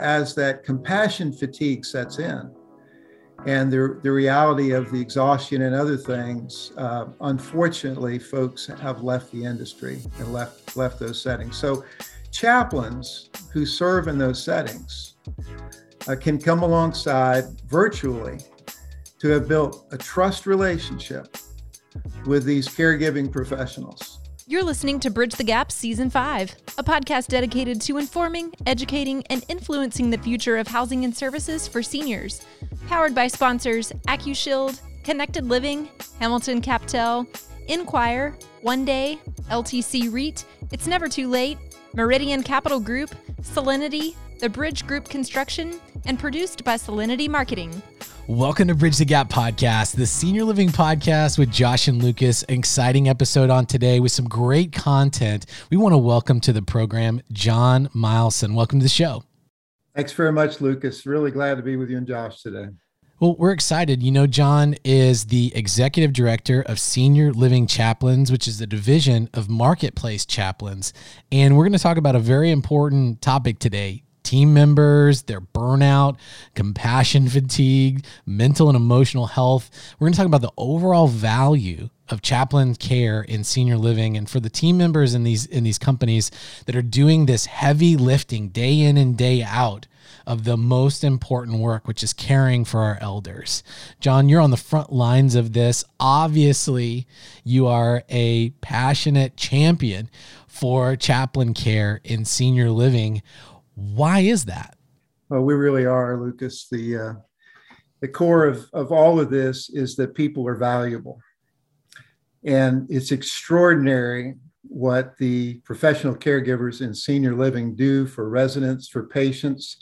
as that compassion fatigue sets in and the, the reality of the exhaustion and other things, uh, unfortunately, folks have left the industry and left, left those settings. So, chaplains who serve in those settings uh, can come alongside virtually to have built a trust relationship with these caregiving professionals you're listening to Bridge the Gap Season 5, a podcast dedicated to informing, educating, and influencing the future of housing and services for seniors. Powered by sponsors Accushield, Connected Living, Hamilton CapTel, Enquire, One Day, LTC REIT, It's Never Too Late, Meridian Capital Group, Solinity, The Bridge Group Construction, and produced by Solinity Marketing. Welcome to Bridge the Gap podcast, the senior living podcast with Josh and Lucas. An exciting episode on today with some great content. We want to welcome to the program John Mileson. Welcome to the show. Thanks very much, Lucas. Really glad to be with you and Josh today. Well, we're excited. You know, John is the executive director of Senior Living Chaplains, which is the division of Marketplace Chaplains. And we're going to talk about a very important topic today team members, their burnout, compassion fatigue, mental and emotional health. We're going to talk about the overall value of chaplain care in senior living and for the team members in these in these companies that are doing this heavy lifting day in and day out of the most important work which is caring for our elders. John, you're on the front lines of this. Obviously, you are a passionate champion for chaplain care in senior living. Why is that? Well, we really are, Lucas. The uh, the core of, of all of this is that people are valuable. And it's extraordinary what the professional caregivers in senior living do for residents, for patients,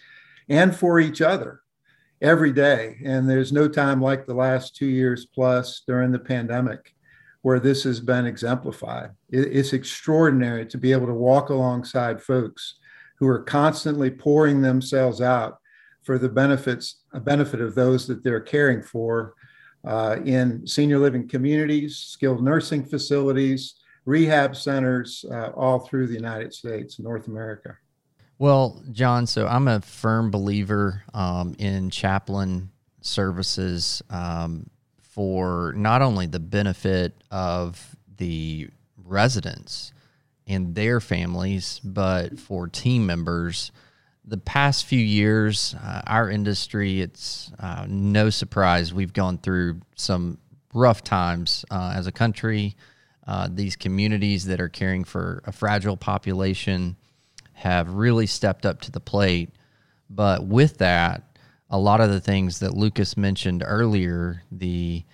and for each other every day. And there's no time like the last two years plus during the pandemic where this has been exemplified. It's extraordinary to be able to walk alongside folks who are constantly pouring themselves out for the benefits benefit of those that they're caring for uh, in senior living communities, skilled nursing facilities, rehab centers, uh, all through the United States, North America. Well, John, so I'm a firm believer um, in chaplain services um, for not only the benefit of the residents, and their families, but for team members. The past few years, uh, our industry, it's uh, no surprise we've gone through some rough times uh, as a country. Uh, these communities that are caring for a fragile population have really stepped up to the plate. But with that, a lot of the things that Lucas mentioned earlier, the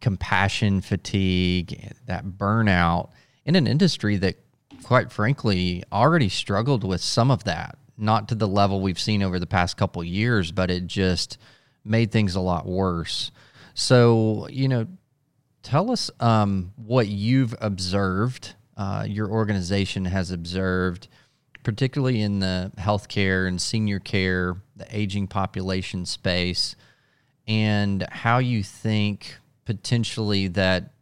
compassion fatigue, that burnout in an industry that quite frankly, already struggled with some of that. Not to the level we've seen over the past couple years, but it just made things a lot worse. So, you know, tell us um, what you've observed, uh, your organization has observed, particularly in the healthcare and senior care, the aging population space, and how you think potentially that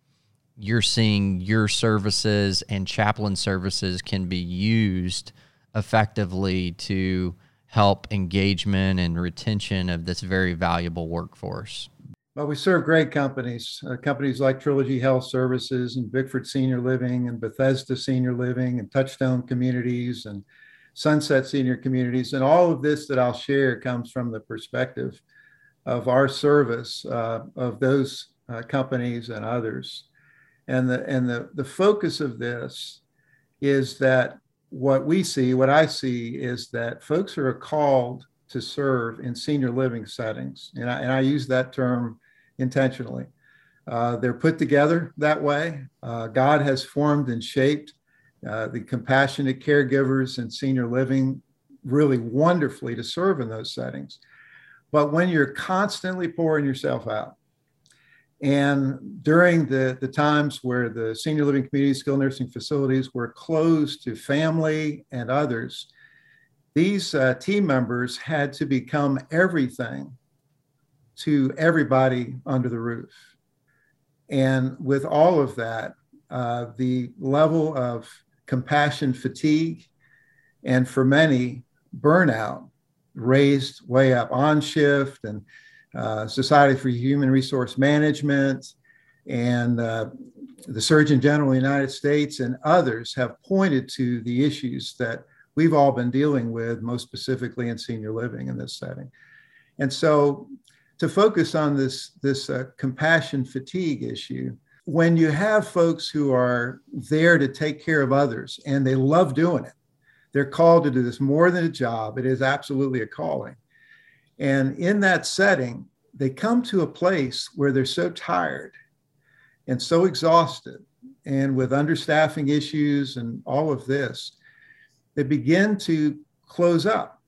you're seeing your services and chaplain services can be used effectively to help engagement and retention of this very valuable workforce? Well, we serve great companies, uh, companies like Trilogy Health Services and Bickford Senior Living and Bethesda Senior Living and Touchstone Communities and Sunset Senior Communities. And all of this that I'll share comes from the perspective of our service uh, of those uh, companies and others. And the and the the focus of this is that what we see, what I see, is that folks who are called to serve in senior living settings, and I, and I use that term intentionally. Uh, they're put together that way. Uh, God has formed and shaped uh, the compassionate caregivers in senior living really wonderfully to serve in those settings. But when you're constantly pouring yourself out, and during the, the times where the senior living communities, skilled nursing facilities were closed to family and others, these uh, team members had to become everything to everybody under the roof. And with all of that, uh, the level of compassion fatigue and for many, burnout raised way up OnShift and uh, Society for Human Resource Management and uh, the Surgeon General of the United States and others have pointed to the issues that we've all been dealing with, most specifically in senior living in this setting. And so, to focus on this, this uh, compassion fatigue issue, when you have folks who are there to take care of others and they love doing it, they're called to do this more than a job, it is absolutely a calling. And in that setting, they come to a place where they're so tired and so exhausted and with understaffing issues and all of this, they begin to close up.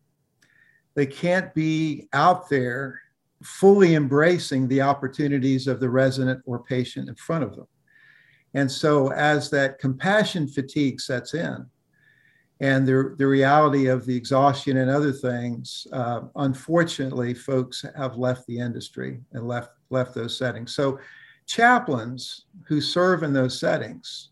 They can't be out there fully embracing the opportunities of the resident or patient in front of them. And so, as that compassion fatigue sets in, and the, the reality of the exhaustion and other things, uh, unfortunately, folks have left the industry and left left those settings. So chaplains who serve in those settings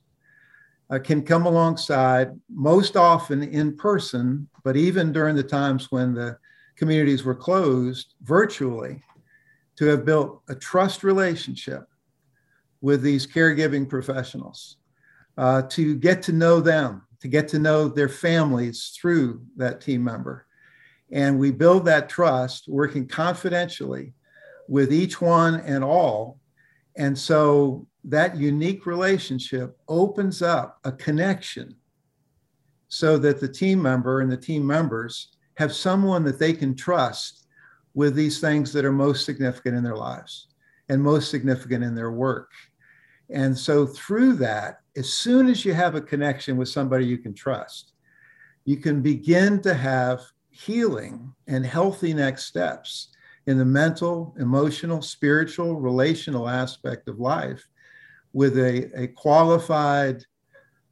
uh, can come alongside most often in person, but even during the times when the communities were closed virtually, to have built a trust relationship with these caregiving professionals, uh, to get to know them, to get to know their families through that team member. And we build that trust working confidentially with each one and all and so that unique relationship opens up a connection so that the team member and the team members have someone that they can trust with these things that are most significant in their lives and most significant in their work. And so, through that, as soon as you have a connection with somebody you can trust, you can begin to have healing and healthy next steps in the mental, emotional, spiritual, relational aspect of life with a, a qualified,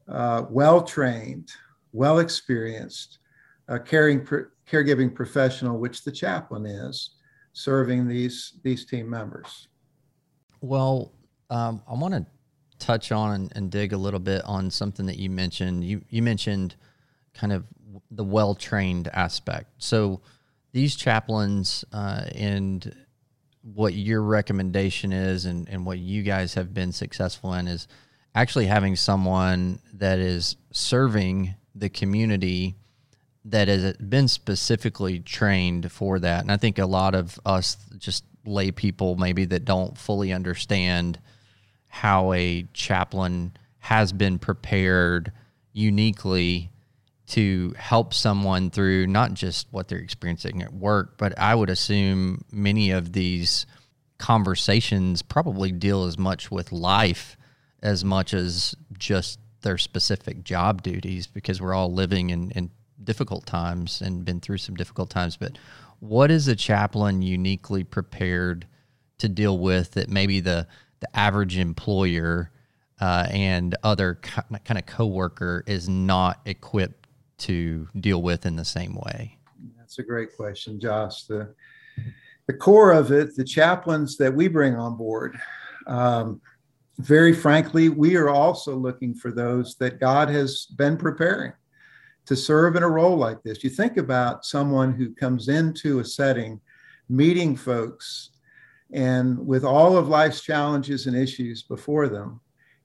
uh, well trained, well experienced uh, caring, caregiving professional, which the chaplain is, serving these, these team members. Well, um, I want to touch on and, and, dig a little bit on something that you mentioned. You, you mentioned kind of the well trained aspect. So, these chaplains uh, and what your recommendation is and, and what you guys have been successful in is actually having someone that is serving the community that has been specifically trained for that. And I think a lot of us just lay people maybe that don't fully understand how a chaplain has been prepared uniquely to help someone through not just what they're experiencing at work, but I would assume many of these conversations probably deal as much with life as much as just their specific job duties because we're all living in, in difficult times and been through some difficult times. But what is a chaplain uniquely prepared to deal with that maybe the, the average employer uh, and other kind of coworker is not equipped to deal with in the same way? That's a great question, Josh. The, the core of it, the chaplains that we bring on board, um, very frankly, we are also looking for those that God has been preparing to serve in a role like this. You think about someone who comes into a setting, meeting folks, and with all of life's challenges and issues before them,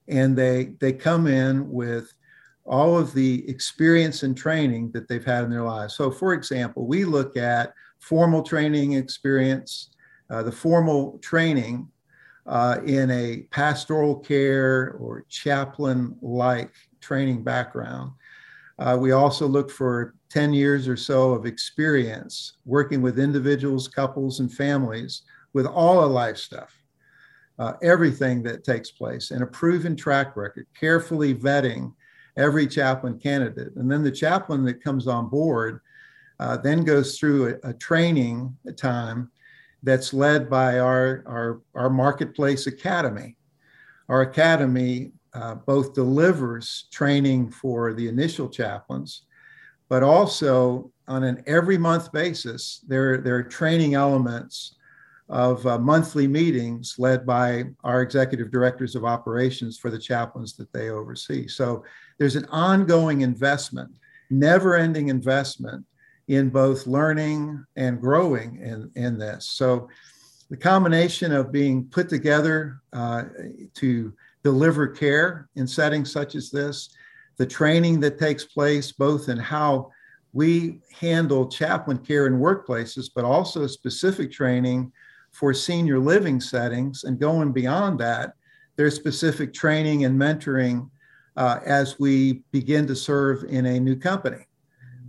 and they they come in with all of the experience and training that they've had in their lives. So, for example, we look at formal training experience, uh, the formal training uh, in a pastoral care or chaplain like training background. Uh, we also look for 10 years or so of experience working with individuals, couples, and families with all of life stuff. Uh, everything that takes place and a proven track record, carefully vetting every chaplain candidate. And then the chaplain that comes on board uh, then goes through a, a training time that's led by our, our, our Marketplace Academy. Our academy uh, both delivers training for the initial chaplains, but also on an every month basis, there, there are training elements of uh, monthly meetings led by our executive directors of operations for the chaplains that they oversee. So there's an ongoing investment, never ending investment in both learning and growing in, in this. So the combination of being put together uh, to deliver care in settings such as this, the training that takes place both in how we handle chaplain care in workplaces, but also specific training for senior living settings and going beyond that, there's specific training and mentoring uh, as we begin to serve in a new company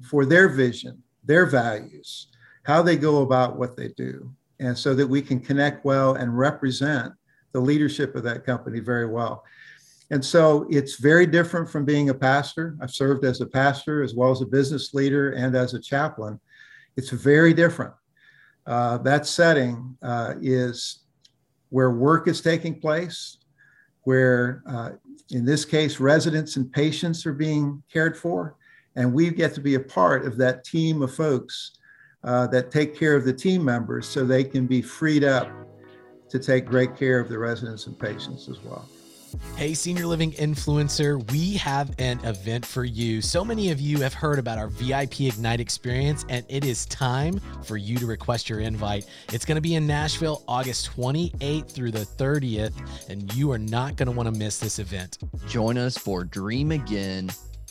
for their vision, their values, how they go about what they do, and so that we can connect well and represent the leadership of that company very well. And so it's very different from being a pastor. I've served as a pastor as well as a business leader and as a chaplain. It's very different. Uh, that setting uh, is where work is taking place, where, uh, in this case, residents and patients are being cared for. And we get to be a part of that team of folks uh, that take care of the team members so they can be freed up to take great care of the residents and patients as well. Hey, senior living influencer, we have an event for you. So many of you have heard about our VIP Ignite experience, and it is time for you to request your invite. It's going to be in Nashville August 28th through the 30th, and you are not going to want to miss this event. Join us for Dream Again.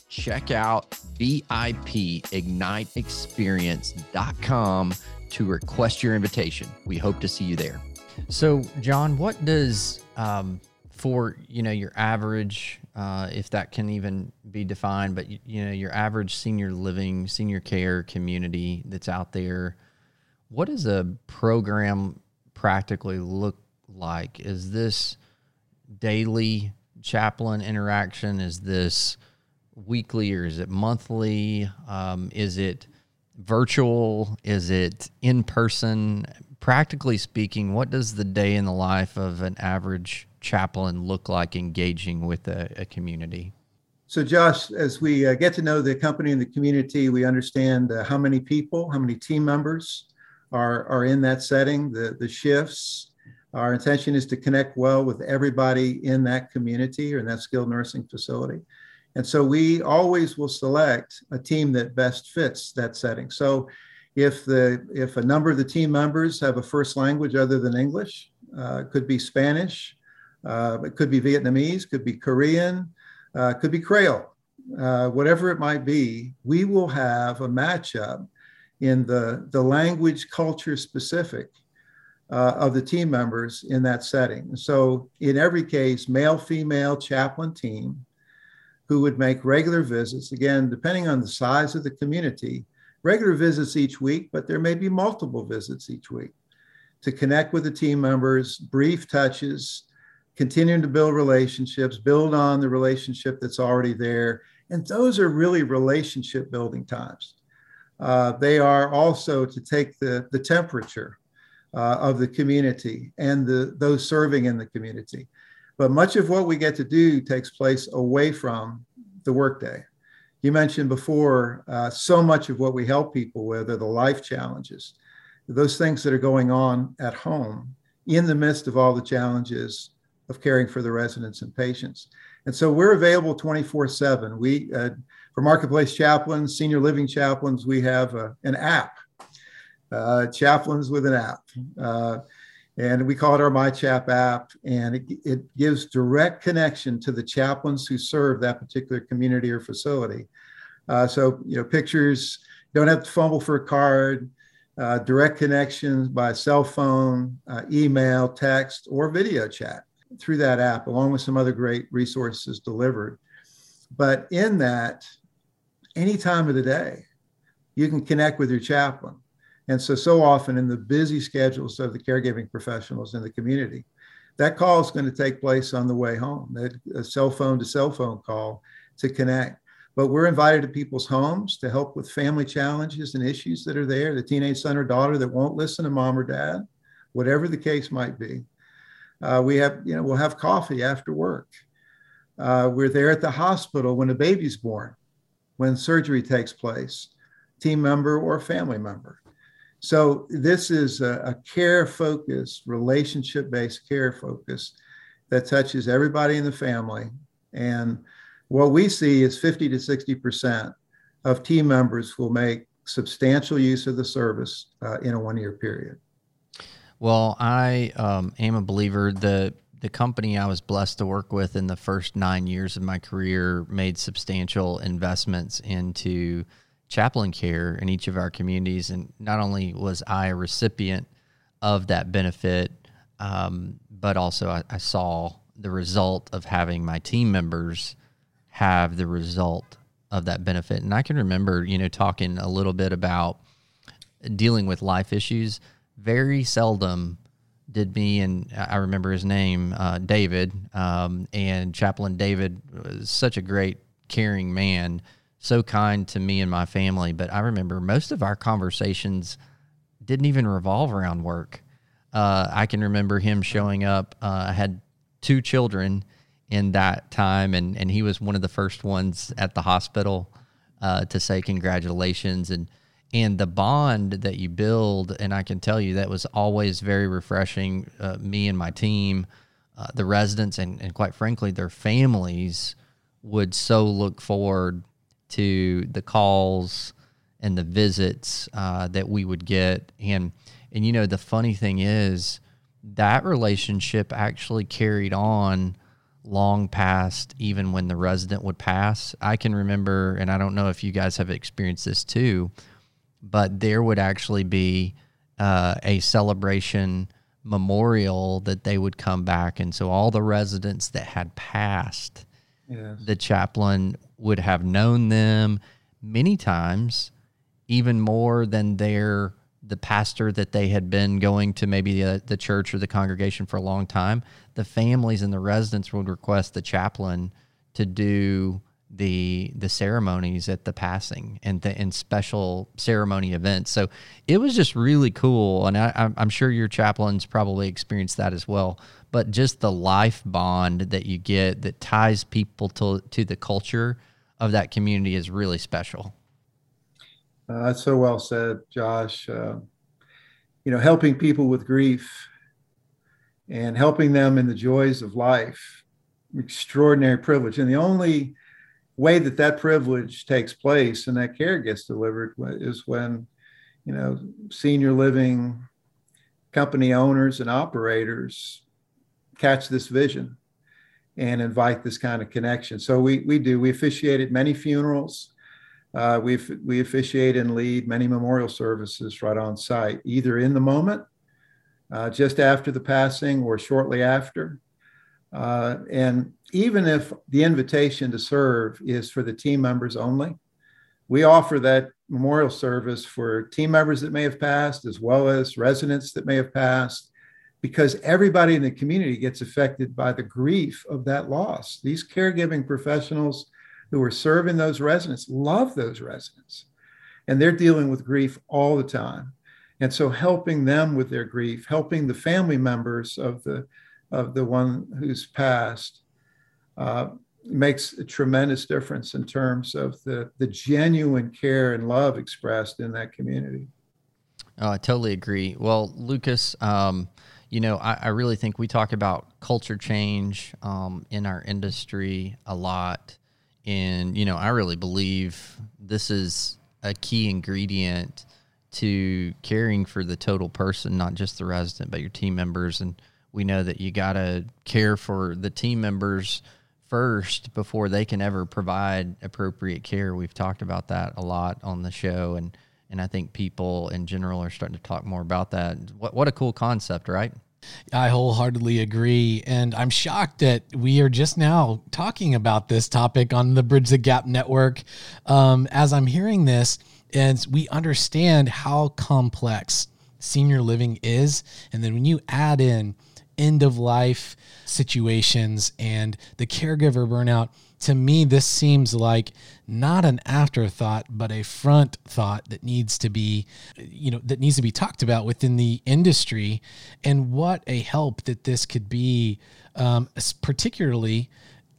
Check out VIPIgniteExperience.com to request your invitation. We hope to see you there. So, John, what does um, for you know your average, uh, if that can even be defined, but you, you know your average senior living, senior care community that's out there, what does a program practically look like? Is this daily chaplain interaction? Is this weekly or is it monthly? Um, is it virtual? Is it in person? Practically speaking, what does the day in the life of an average chaplain look like engaging with a, a community? So, Josh, as we uh, get to know the company and the community, we understand uh, how many people, how many team members are, are in that setting, the, the shifts. Our intention is to connect well with everybody in that community or in that skilled nursing facility. And so we always will select a team that best fits that setting. So if the if a number of the team members have a first language other than English, uh, could be Spanish, uh, it could be Vietnamese, could be Korean, uh, could be Creole, uh, whatever it might be, we will have a matchup in the, the language culture specific uh, of the team members in that setting. So, in every case, male female chaplain team who would make regular visits, again, depending on the size of the community, regular visits each week, but there may be multiple visits each week to connect with the team members, brief touches, continuing to build relationships, build on the relationship that's already there. And those are really relationship building times. Uh, they are also to take the, the temperature uh, of the community and the, those serving in the community. But much of what we get to do takes place away from the workday. You mentioned before, uh, so much of what we help people with are the life challenges, those things that are going on at home in the midst of all the challenges of caring for the residents and patients. And so we're available 24 7. We, uh, for Marketplace chaplains, senior living chaplains, we have uh, an app, uh, chaplains with an app. Uh, and we call it our MyChap app. And it, it gives direct connection to the chaplains who serve that particular community or facility. Uh, so, you know, pictures, don't have to fumble for a card. Uh, direct connections by cell phone, email, text, or video chat through that app, along with some other great resources delivered. But in that, any time of the day, you can connect with your chaplain. And so, so often in the busy schedules of the caregiving professionals in the community, that call is going to take place on the way home, a cell phone to cell phone call to connect. But we're invited to people's homes to help with family challenges and issues that are there, the teenage son or daughter that won't listen to mom or dad, whatever the case might be. Uh, we have, you know, we'll have coffee after work. Uh, we're there at the hospital when a baby's born, when surgery takes place, team member or family member. So this is a, a care focused, relationship based care focus that touches everybody in the family. And what we see is 50 to 60% of team members will make substantial use of the service uh, in a one year period. Well, I um, am a believer. The the company I was blessed to work with in the first nine years of my career made substantial investments into chaplain care in each of our communities. And not only was I a recipient of that benefit, um, but also I, I saw the result of having my team members have the result of that benefit. And I can remember, you know, talking a little bit about dealing with life issues. Very seldom did me and I remember his name, uh, David, um, and Chaplain David was such a great, caring man, so kind to me and my family. But I remember most of our conversations didn't even revolve around work. Uh, I can remember him showing up. Uh, I had two children in that time, and and he was one of the first ones at the hospital uh, to say congratulations and and the bond that you build. And I can tell you that was always very refreshing. Uh, me and my team, uh, the residents, and and quite frankly, their families would so look forward to the calls and the visits uh, that we would get and and you know the funny thing is that relationship actually carried on long past even when the resident would pass. I can remember, and I don't know if you guys have experienced this too, but there would actually be uh, a celebration memorial that they would come back. And so all the residents that had passed, yes. the chaplain would have known them many times, even more than their the pastor that they had been going to maybe the, the church or the congregation for a long time, the families and the residents would request the chaplain to do the the ceremonies at the passing and the and special ceremony events. So it was just really cool, and I, I'm sure your chaplains probably experienced that as well. But just the life bond that you get that ties people to to the culture of that community is really special. Uh, that's so well said, Josh. Uh, you know, helping people with grief and helping them in the joys of life, extraordinary privilege. And the only way that that privilege takes place and that care gets delivered is when, you know, senior living company owners and operators catch this vision and invite this kind of connection. So we we do. We officiate at many funerals. Uh, we we officiate and lead many memorial services right on site, either in the moment, uh, just after the passing, or shortly after. Uh, and even if the invitation to serve is for the team members only, we offer that memorial service for team members that may have passed, as well as residents that may have passed, because everybody in the community gets affected by the grief of that loss. These caregiving professionals who are serving those residents love those residents and they're dealing with grief all the time and so helping them with their grief helping the family members of the of the one who's passed uh, makes a tremendous difference in terms of the the genuine care and love expressed in that community oh, i totally agree well lucas um, you know I, I, really think we talk about culture change um, in our industry a lot and, you know, I really believe this is a key ingredient to caring for the total person, not just the resident, but your team members. And we know that you got to care for the team members first before they can ever provide appropriate care. We've talked about that a lot on the show. And, and I think people in general are starting to talk more about that. What, what a cool concept, right? I wholeheartedly agree. And I'm shocked that we are just now talking about this topic on the Bridge the Gap network. Um, as I'm hearing this, and we understand how complex senior living is. And then when you add in end of life situations and the caregiver burnout, to me, this seems like not an afterthought, but a front thought that needs to be, you know, that needs to be talked about within the industry, and what a help that this could be, um, particularly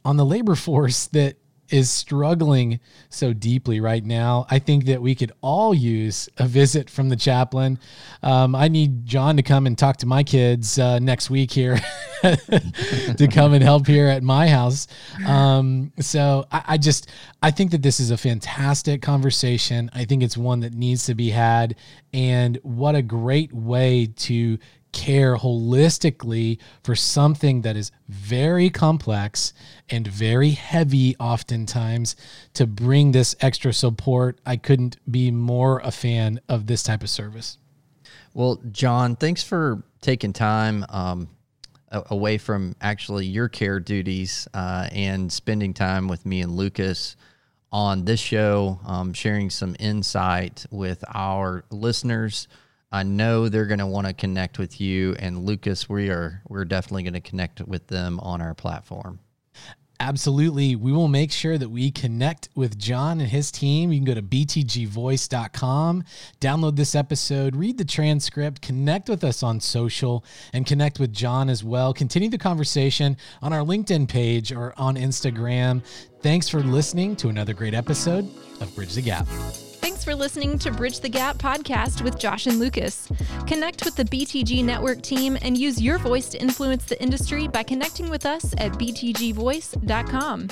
on the labor force that is struggling so deeply right now. I think that we could all use a visit from the chaplain. Um, I need John to come and talk to my kids uh, next week here to come and help here at my house. Um, so I, I just I think that this is a fantastic conversation. I think it's one that needs to be had, and what a great way to care holistically for something that is very complex and very heavy, oftentimes, to bring this extra support. I couldn't be more a fan of this type of service. Well, John, thanks for taking time um, away from actually your care duties uh, and spending time with me and Lucas on this show, um, sharing some insight with our listeners. I know they're going to want to connect with you and Lucas. We are we're definitely going to connect with them on our platform. Absolutely. We will make sure that we connect with John and his team. You can go to btgvoice.com, download this episode, read the transcript, connect with us on social, and connect with John as well. Continue the conversation on our LinkedIn page or on Instagram. Thanks for listening to another great episode of Bridge the Gap. Thanks for listening to Bridge the Gap podcast with Josh and Lucas. Connect with the BTG Network team and use your voice to influence the industry by connecting with us at btgvoice.com.